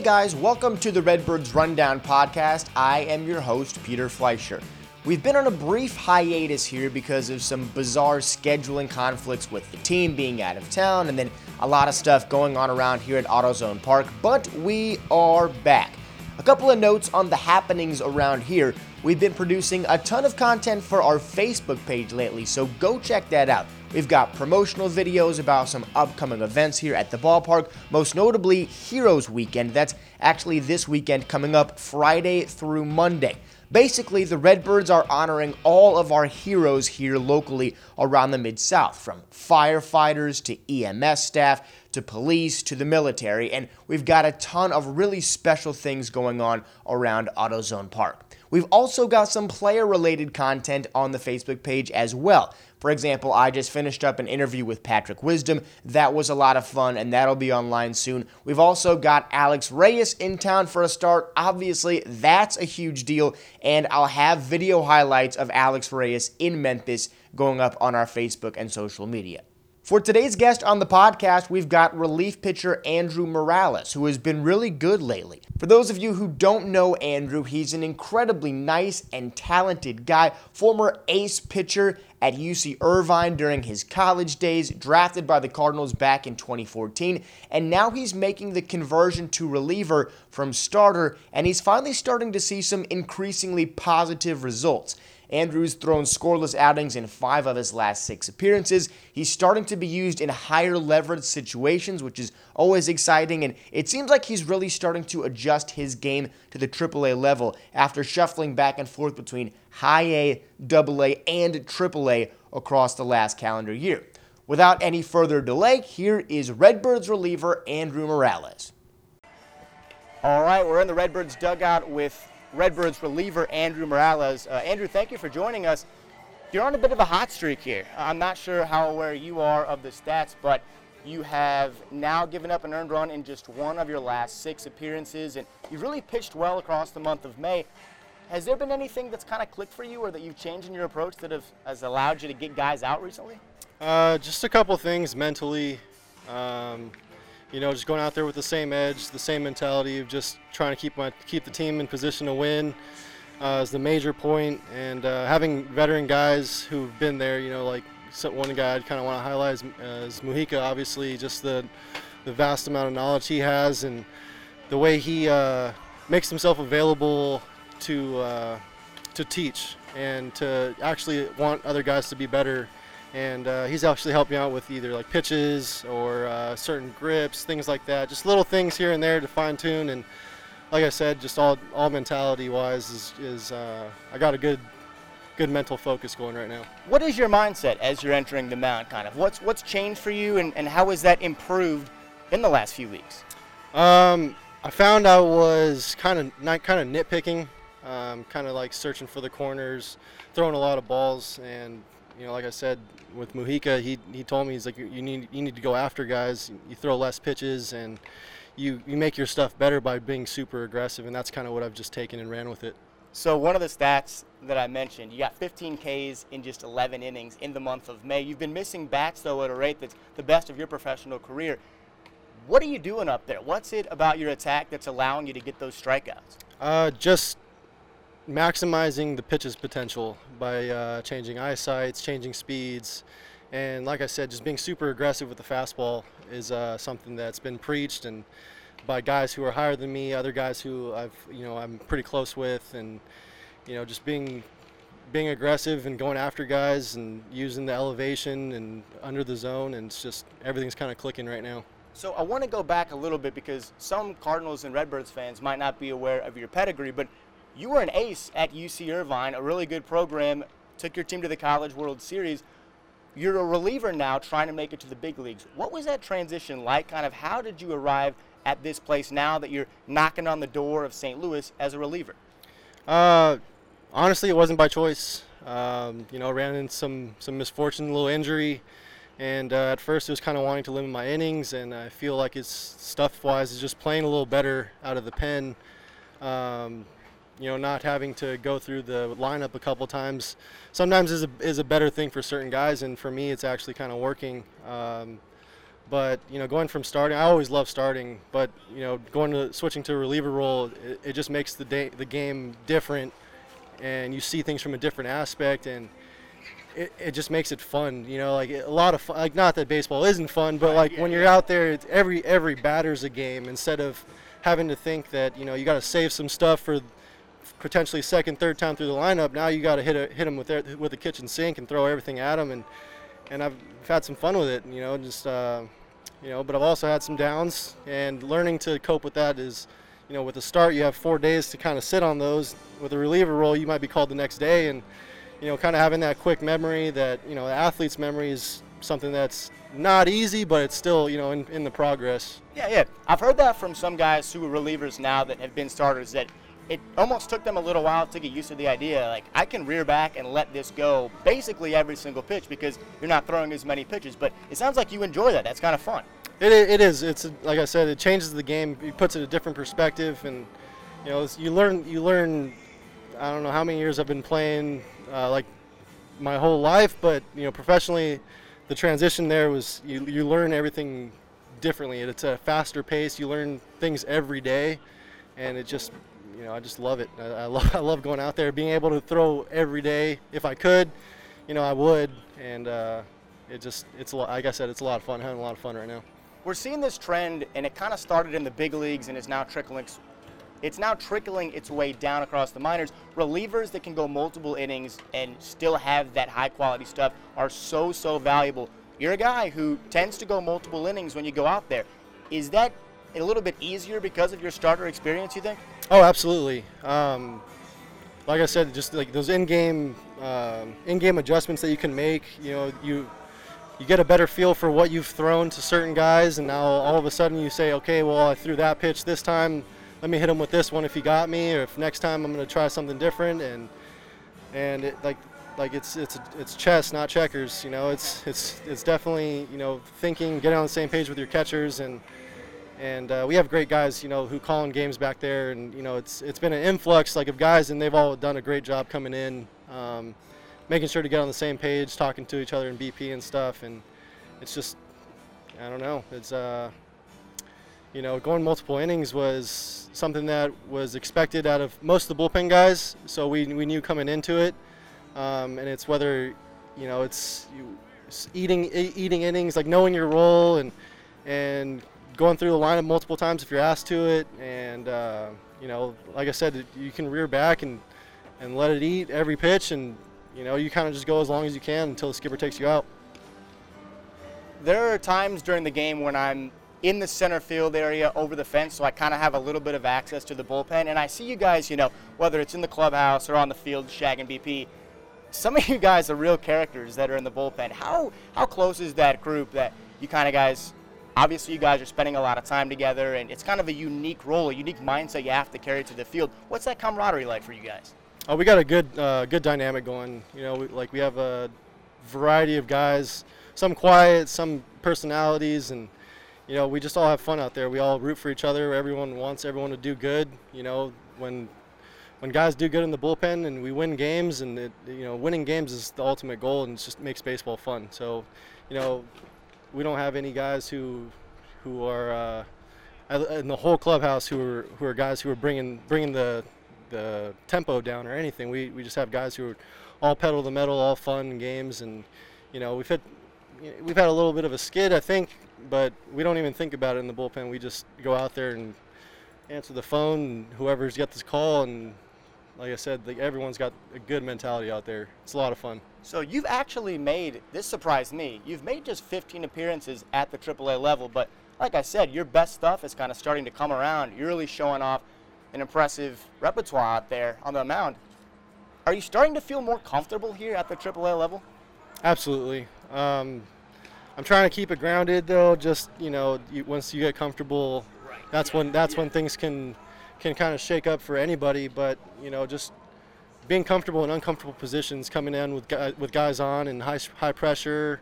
Hey guys, welcome to the Redbirds Rundown podcast. I am your host, Peter Fleischer. We've been on a brief hiatus here because of some bizarre scheduling conflicts with the team being out of town and then a lot of stuff going on around here at AutoZone Park, but we are back. A couple of notes on the happenings around here. We've been producing a ton of content for our Facebook page lately, so go check that out. We've got promotional videos about some upcoming events here at the ballpark, most notably Heroes Weekend. That's actually this weekend coming up Friday through Monday. Basically, the Redbirds are honoring all of our heroes here locally around the Mid South, from firefighters to EMS staff to police to the military, and we've got a ton of really special things going on around AutoZone Park. We've also got some player related content on the Facebook page as well. For example, I just finished up an interview with Patrick Wisdom. That was a lot of fun, and that'll be online soon. We've also got Alex Reyes in town for a start. Obviously, that's a huge deal, and I'll have video highlights of Alex Reyes in Memphis going up on our Facebook and social media. For today's guest on the podcast, we've got relief pitcher Andrew Morales, who has been really good lately. For those of you who don't know Andrew, he's an incredibly nice and talented guy, former ace pitcher at UC Irvine during his college days, drafted by the Cardinals back in 2014, and now he's making the conversion to reliever from starter, and he's finally starting to see some increasingly positive results. Andrews thrown scoreless outings in five of his last six appearances. He's starting to be used in higher leverage situations, which is always exciting, and it seems like he's really starting to adjust his game to the AAA level after shuffling back and forth between high A, double A, and AAA across the last calendar year. Without any further delay, here is Redbirds reliever Andrew Morales. All right, we're in the Redbirds dugout with Redbirds reliever Andrew Morales. Uh, Andrew, thank you for joining us. You're on a bit of a hot streak here. I'm not sure how aware you are of the stats, but you have now given up an earned run in just one of your last six appearances, and you've really pitched well across the month of May. Has there been anything that's kind of clicked for you or that you've changed in your approach that have, has allowed you to get guys out recently? Uh, just a couple things mentally. Um, you know, just going out there with the same edge, the same mentality of just trying to keep my keep the team in position to win uh, is the major point. And uh, having veteran guys who've been there, you know, like one guy I kind of want to highlight is, uh, is Mujica. Obviously, just the the vast amount of knowledge he has and the way he uh, makes himself available to uh, to teach and to actually want other guys to be better and uh, he's actually helped me out with either like pitches or uh, certain grips, things like that. Just little things here and there to fine tune. And like I said, just all all mentality wise is is uh, I got a good good mental focus going right now. What is your mindset as you're entering the mound? Kind of what's what's changed for you, and, and how has that improved in the last few weeks? Um, I found I was kind of not kind of nitpicking, um, kind of like searching for the corners, throwing a lot of balls, and you know, like I said with Mujica, he he told me he's like you need you need to go after guys. You throw less pitches and you you make your stuff better by being super aggressive, and that's kind of what I've just taken and ran with it. So one of the stats that I mentioned, you got 15 Ks in just 11 innings in the month of May. You've been missing bats though at a rate that's the best of your professional career. What are you doing up there? What's it about your attack that's allowing you to get those strikeouts? Uh, just maximizing the pitch's potential by uh, changing eyesights, changing speeds, and like I said, just being super aggressive with the fastball is uh, something that's been preached and by guys who are higher than me, other guys who I've you know I'm pretty close with, and you know just being being aggressive and going after guys and using the elevation and under the zone, and it's just everything's kind of clicking right now. So I want to go back a little bit because some Cardinals and Redbirds fans might not be aware of your pedigree, but you were an ace at UC Irvine, a really good program, took your team to the College World Series. You're a reliever now trying to make it to the big leagues. What was that transition like? Kind of how did you arrive at this place now that you're knocking on the door of St. Louis as a reliever? Uh, honestly, it wasn't by choice. Um, you know, ran into some some misfortune, a little injury, and uh, at first it was kind of wanting to limit my innings, and I feel like it's stuff-wise is just playing a little better out of the pen. Um, you know, not having to go through the lineup a couple times sometimes is a, is a better thing for certain guys, and for me, it's actually kind of working. Um, But you know, going from starting, I always love starting. But you know, going to switching to a reliever role, it, it just makes the day the game different, and you see things from a different aspect, and it, it just makes it fun. You know, like a lot of fun. Like not that baseball isn't fun, but like when you're out there, every every batter's a game instead of having to think that you know you got to save some stuff for potentially second, third time through the lineup. Now you got to hit a, hit them with their, with the kitchen sink and throw everything at them, and and I've had some fun with it. You know, just uh, you know, but I've also had some downs, and learning to cope with that is, you know, with the start you have four days to kind of sit on those. With a reliever role, you might be called the next day, and you know, kind of having that quick memory that you know, the athlete's memory is something that's not easy, but it's still you know in, in the progress. Yeah, yeah. I've heard that from some guys who are relievers now that have been starters that it almost took them a little while to get used to the idea. Like I can rear back and let this go basically every single pitch because you're not throwing as many pitches. But it sounds like you enjoy that. That's kind of fun. It, it is. It's like I said. It changes the game. It puts it a different perspective, and you know you learn. You learn. I don't know how many years I've been playing, uh, like my whole life, but you know professionally, the transition there was you, you learn everything differently. It's a faster pace. You learn things every day, and it just you know, I just love it. I, I, love, I love going out there, being able to throw every day. If I could, you know, I would. And uh, it just, it's a lot, like I said, it's a lot of fun. having a lot of fun right now. We're seeing this trend, and it kind of started in the big leagues and is now trickling. It's now trickling its way down across the minors. Relievers that can go multiple innings and still have that high quality stuff are so, so valuable. You're a guy who tends to go multiple innings when you go out there. Is that a little bit easier because of your starter experience, you think? Oh, absolutely. Um, like I said, just like those in-game um, in-game adjustments that you can make. You know, you you get a better feel for what you've thrown to certain guys, and now all of a sudden you say, okay, well I threw that pitch this time. Let me hit him with this one if he got me, or if next time I'm going to try something different. And and it, like like it's it's it's chess, not checkers. You know, it's it's it's definitely you know thinking, getting on the same page with your catchers and and uh, we have great guys, you know, who call in games back there, and you know, it's it's been an influx like of guys, and they've all done a great job coming in, um, making sure to get on the same page, talking to each other in BP and stuff, and it's just, I don't know, it's uh, you know, going multiple innings was something that was expected out of most of the bullpen guys, so we we knew coming into it, um, and it's whether, you know, it's, you, eating eating innings, like knowing your role and and going through the lineup multiple times if you're asked to it, and uh, you know, like I said, you can rear back and and let it eat every pitch, and you know, you kind of just go as long as you can until the skipper takes you out. There are times during the game when I'm in the center field area over the fence, so I kind of have a little bit of access to the bullpen, and I see you guys, you know, whether it's in the clubhouse or on the field, shagging BP. Some of you guys are real characters that are in the bullpen. How how close is that group that you kind of guys obviously you guys are spending a lot of time together and it's kind of a unique role a unique mindset you have to carry to the field. What's that camaraderie like for you guys? Oh we got a good uh, good dynamic going. You know we, like we have a variety of guys some quiet some personalities and you know we just all have fun out there. We all root for each other. Everyone wants everyone to do good you know when when guys do good in the bullpen and we win games and it, you know winning games is the ultimate goal and it just makes baseball fun. So you know we don't have any guys who who are uh, in the whole clubhouse who are who are guys who are bringing bringing the the tempo down or anything. We we just have guys who are all pedal the metal, all fun games, and you know we've had we've had a little bit of a skid, I think, but we don't even think about it in the bullpen. We just go out there and answer the phone, whoever's got this call, and like I said, everyone's got a good mentality out there. It's a lot of fun. So you've actually made this surprised me. You've made just 15 appearances at the AAA level, but like I said, your best stuff is kind of starting to come around. You're really showing off an impressive repertoire out there on the mound. Are you starting to feel more comfortable here at the AAA level? Absolutely. Um, I'm trying to keep it grounded though. Just you know, you, once you get comfortable, that's when that's when things can can kind of shake up for anybody. But you know, just being comfortable in uncomfortable positions, coming in with guys, with guys on and high high pressure,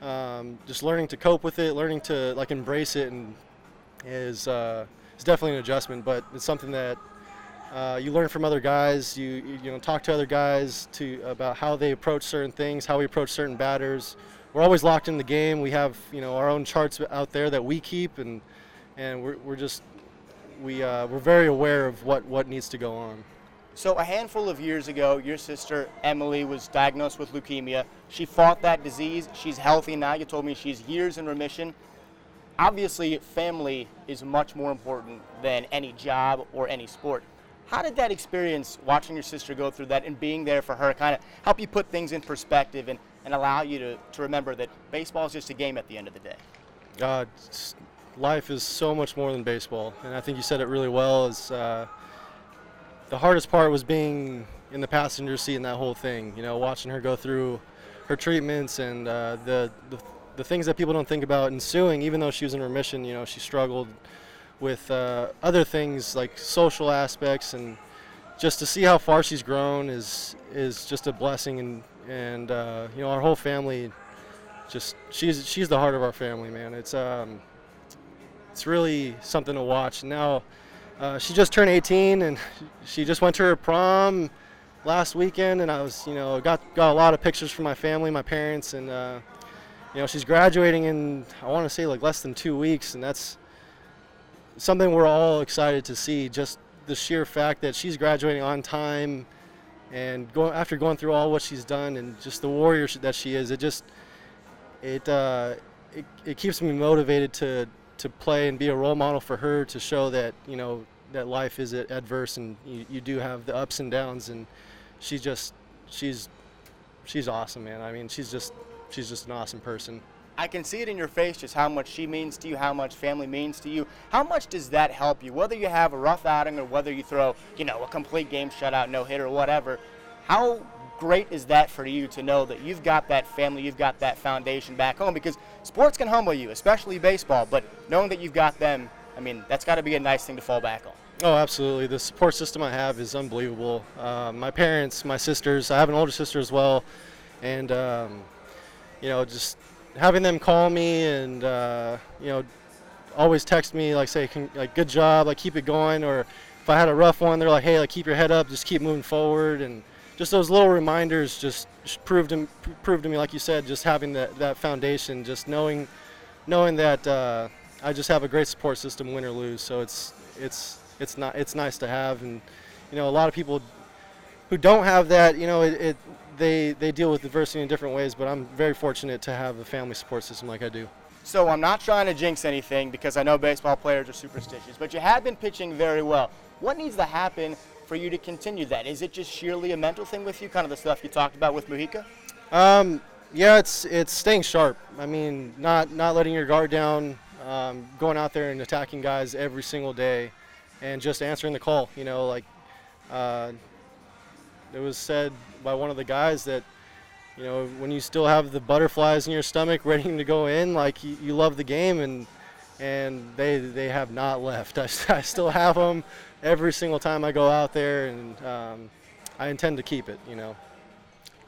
um, just learning to cope with it, learning to like embrace it, and is uh, is definitely an adjustment. But it's something that uh, you learn from other guys. You, you know talk to other guys to about how they approach certain things, how we approach certain batters, we're always locked in the game. We have you know our own charts out there that we keep, and and we're, we're just we uh, we're very aware of what what needs to go on. So a handful of years ago, your sister Emily was diagnosed with leukemia. She fought that disease. She's healthy now. You told me she's years in remission. Obviously, family is much more important than any job or any sport. How did that experience, watching your sister go through that and being there for her, kind of help you put things in perspective and, and allow you to, to remember that baseball is just a game at the end of the day? God, life is so much more than baseball, and I think you said it really well. Is uh, the hardest part was being in the passenger seat in that whole thing. You know, watching her go through her treatments and uh, the, the the things that people don't think about ensuing. Even though she was in remission, you know, she struggled with uh, other things like social aspects, and just to see how far she's grown is is just a blessing. And and uh, you know, our whole family, just she's she's the heart of our family, man. It's um, it's really something to watch now uh, she just turned 18 and she just went to her prom last weekend and I was you know got got a lot of pictures from my family my parents and uh, you know she's graduating in I want to say like less than two weeks and that's something we're all excited to see just the sheer fact that she's graduating on time and after going through all what she's done and just the warrior that she is it just it uh, it, it keeps me motivated to to play and be a role model for her to show that you know that life is adverse and you, you do have the ups and downs and she just she's she's awesome man i mean she's just she's just an awesome person I can see it in your face just how much she means to you, how much family means to you. How much does that help you? Whether you have a rough outing or whether you throw, you know, a complete game shutout, no hit or whatever. How great is that for you to know that you've got that family, you've got that foundation back home? Because sports can humble you, especially baseball, but knowing that you've got them, I mean, that's got to be a nice thing to fall back on. Oh, absolutely. The support system I have is unbelievable. Uh, my parents, my sisters, I have an older sister as well, and um, you know, just having them call me and uh, you know, always text me like say like good job, like keep it going, or if I had a rough one, they're like, hey, like keep your head up, just keep moving forward, and just those little reminders just proved to, proved to me, like you said, just having that, that foundation, just knowing knowing that uh, I just have a great support system, win or lose. So it's it's it's not it's nice to have, and you know a lot of people who don't have that, you know, it, it they they deal with adversity in different ways. But I'm very fortunate to have a family support system like I do. So I'm not trying to jinx anything because I know baseball players are superstitious, but you have been pitching very well. What needs to happen for you to continue that? Is it just sheerly a mental thing with you, kind of the stuff you talked about with Mujica? Um, yeah, it's it's staying sharp. I mean, not not letting your guard down, um, going out there and attacking guys every single day, and just answering the call. You know, like uh, it was said by one of the guys that you know when you still have the butterflies in your stomach ready to go in, like you, you love the game and and they they have not left. I, I still have them every single time I go out there, and um, I intend to keep it. You know.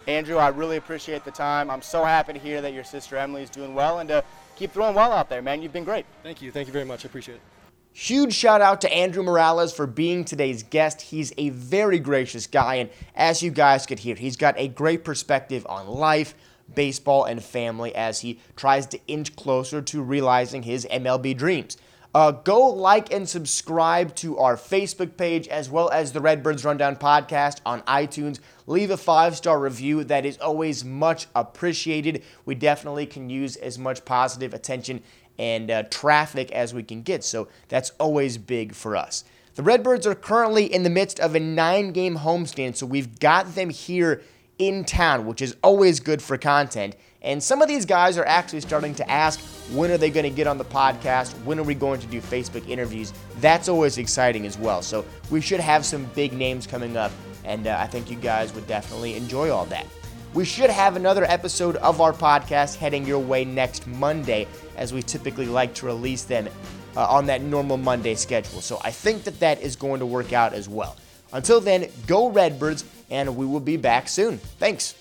Andrew, I really appreciate the time. I'm so happy to hear that your sister Emily is doing well, and to keep throwing well out there, man. You've been great. Thank you. Thank you very much. I appreciate it. Huge shout out to Andrew Morales for being today's guest. He's a very gracious guy, and as you guys could hear, he's got a great perspective on life, baseball, and family as he tries to inch closer to realizing his MLB dreams. Uh, go like and subscribe to our Facebook page as well as the Redbirds Rundown podcast on iTunes. Leave a five star review. That is always much appreciated. We definitely can use as much positive attention and uh, traffic as we can get, so that's always big for us. The Redbirds are currently in the midst of a nine game homestand, so we've got them here in town, which is always good for content. And some of these guys are actually starting to ask when are they going to get on the podcast? When are we going to do Facebook interviews? That's always exciting as well. So we should have some big names coming up, and uh, I think you guys would definitely enjoy all that. We should have another episode of our podcast heading your way next Monday, as we typically like to release them uh, on that normal Monday schedule. So I think that that is going to work out as well. Until then, go Redbirds, and we will be back soon. Thanks.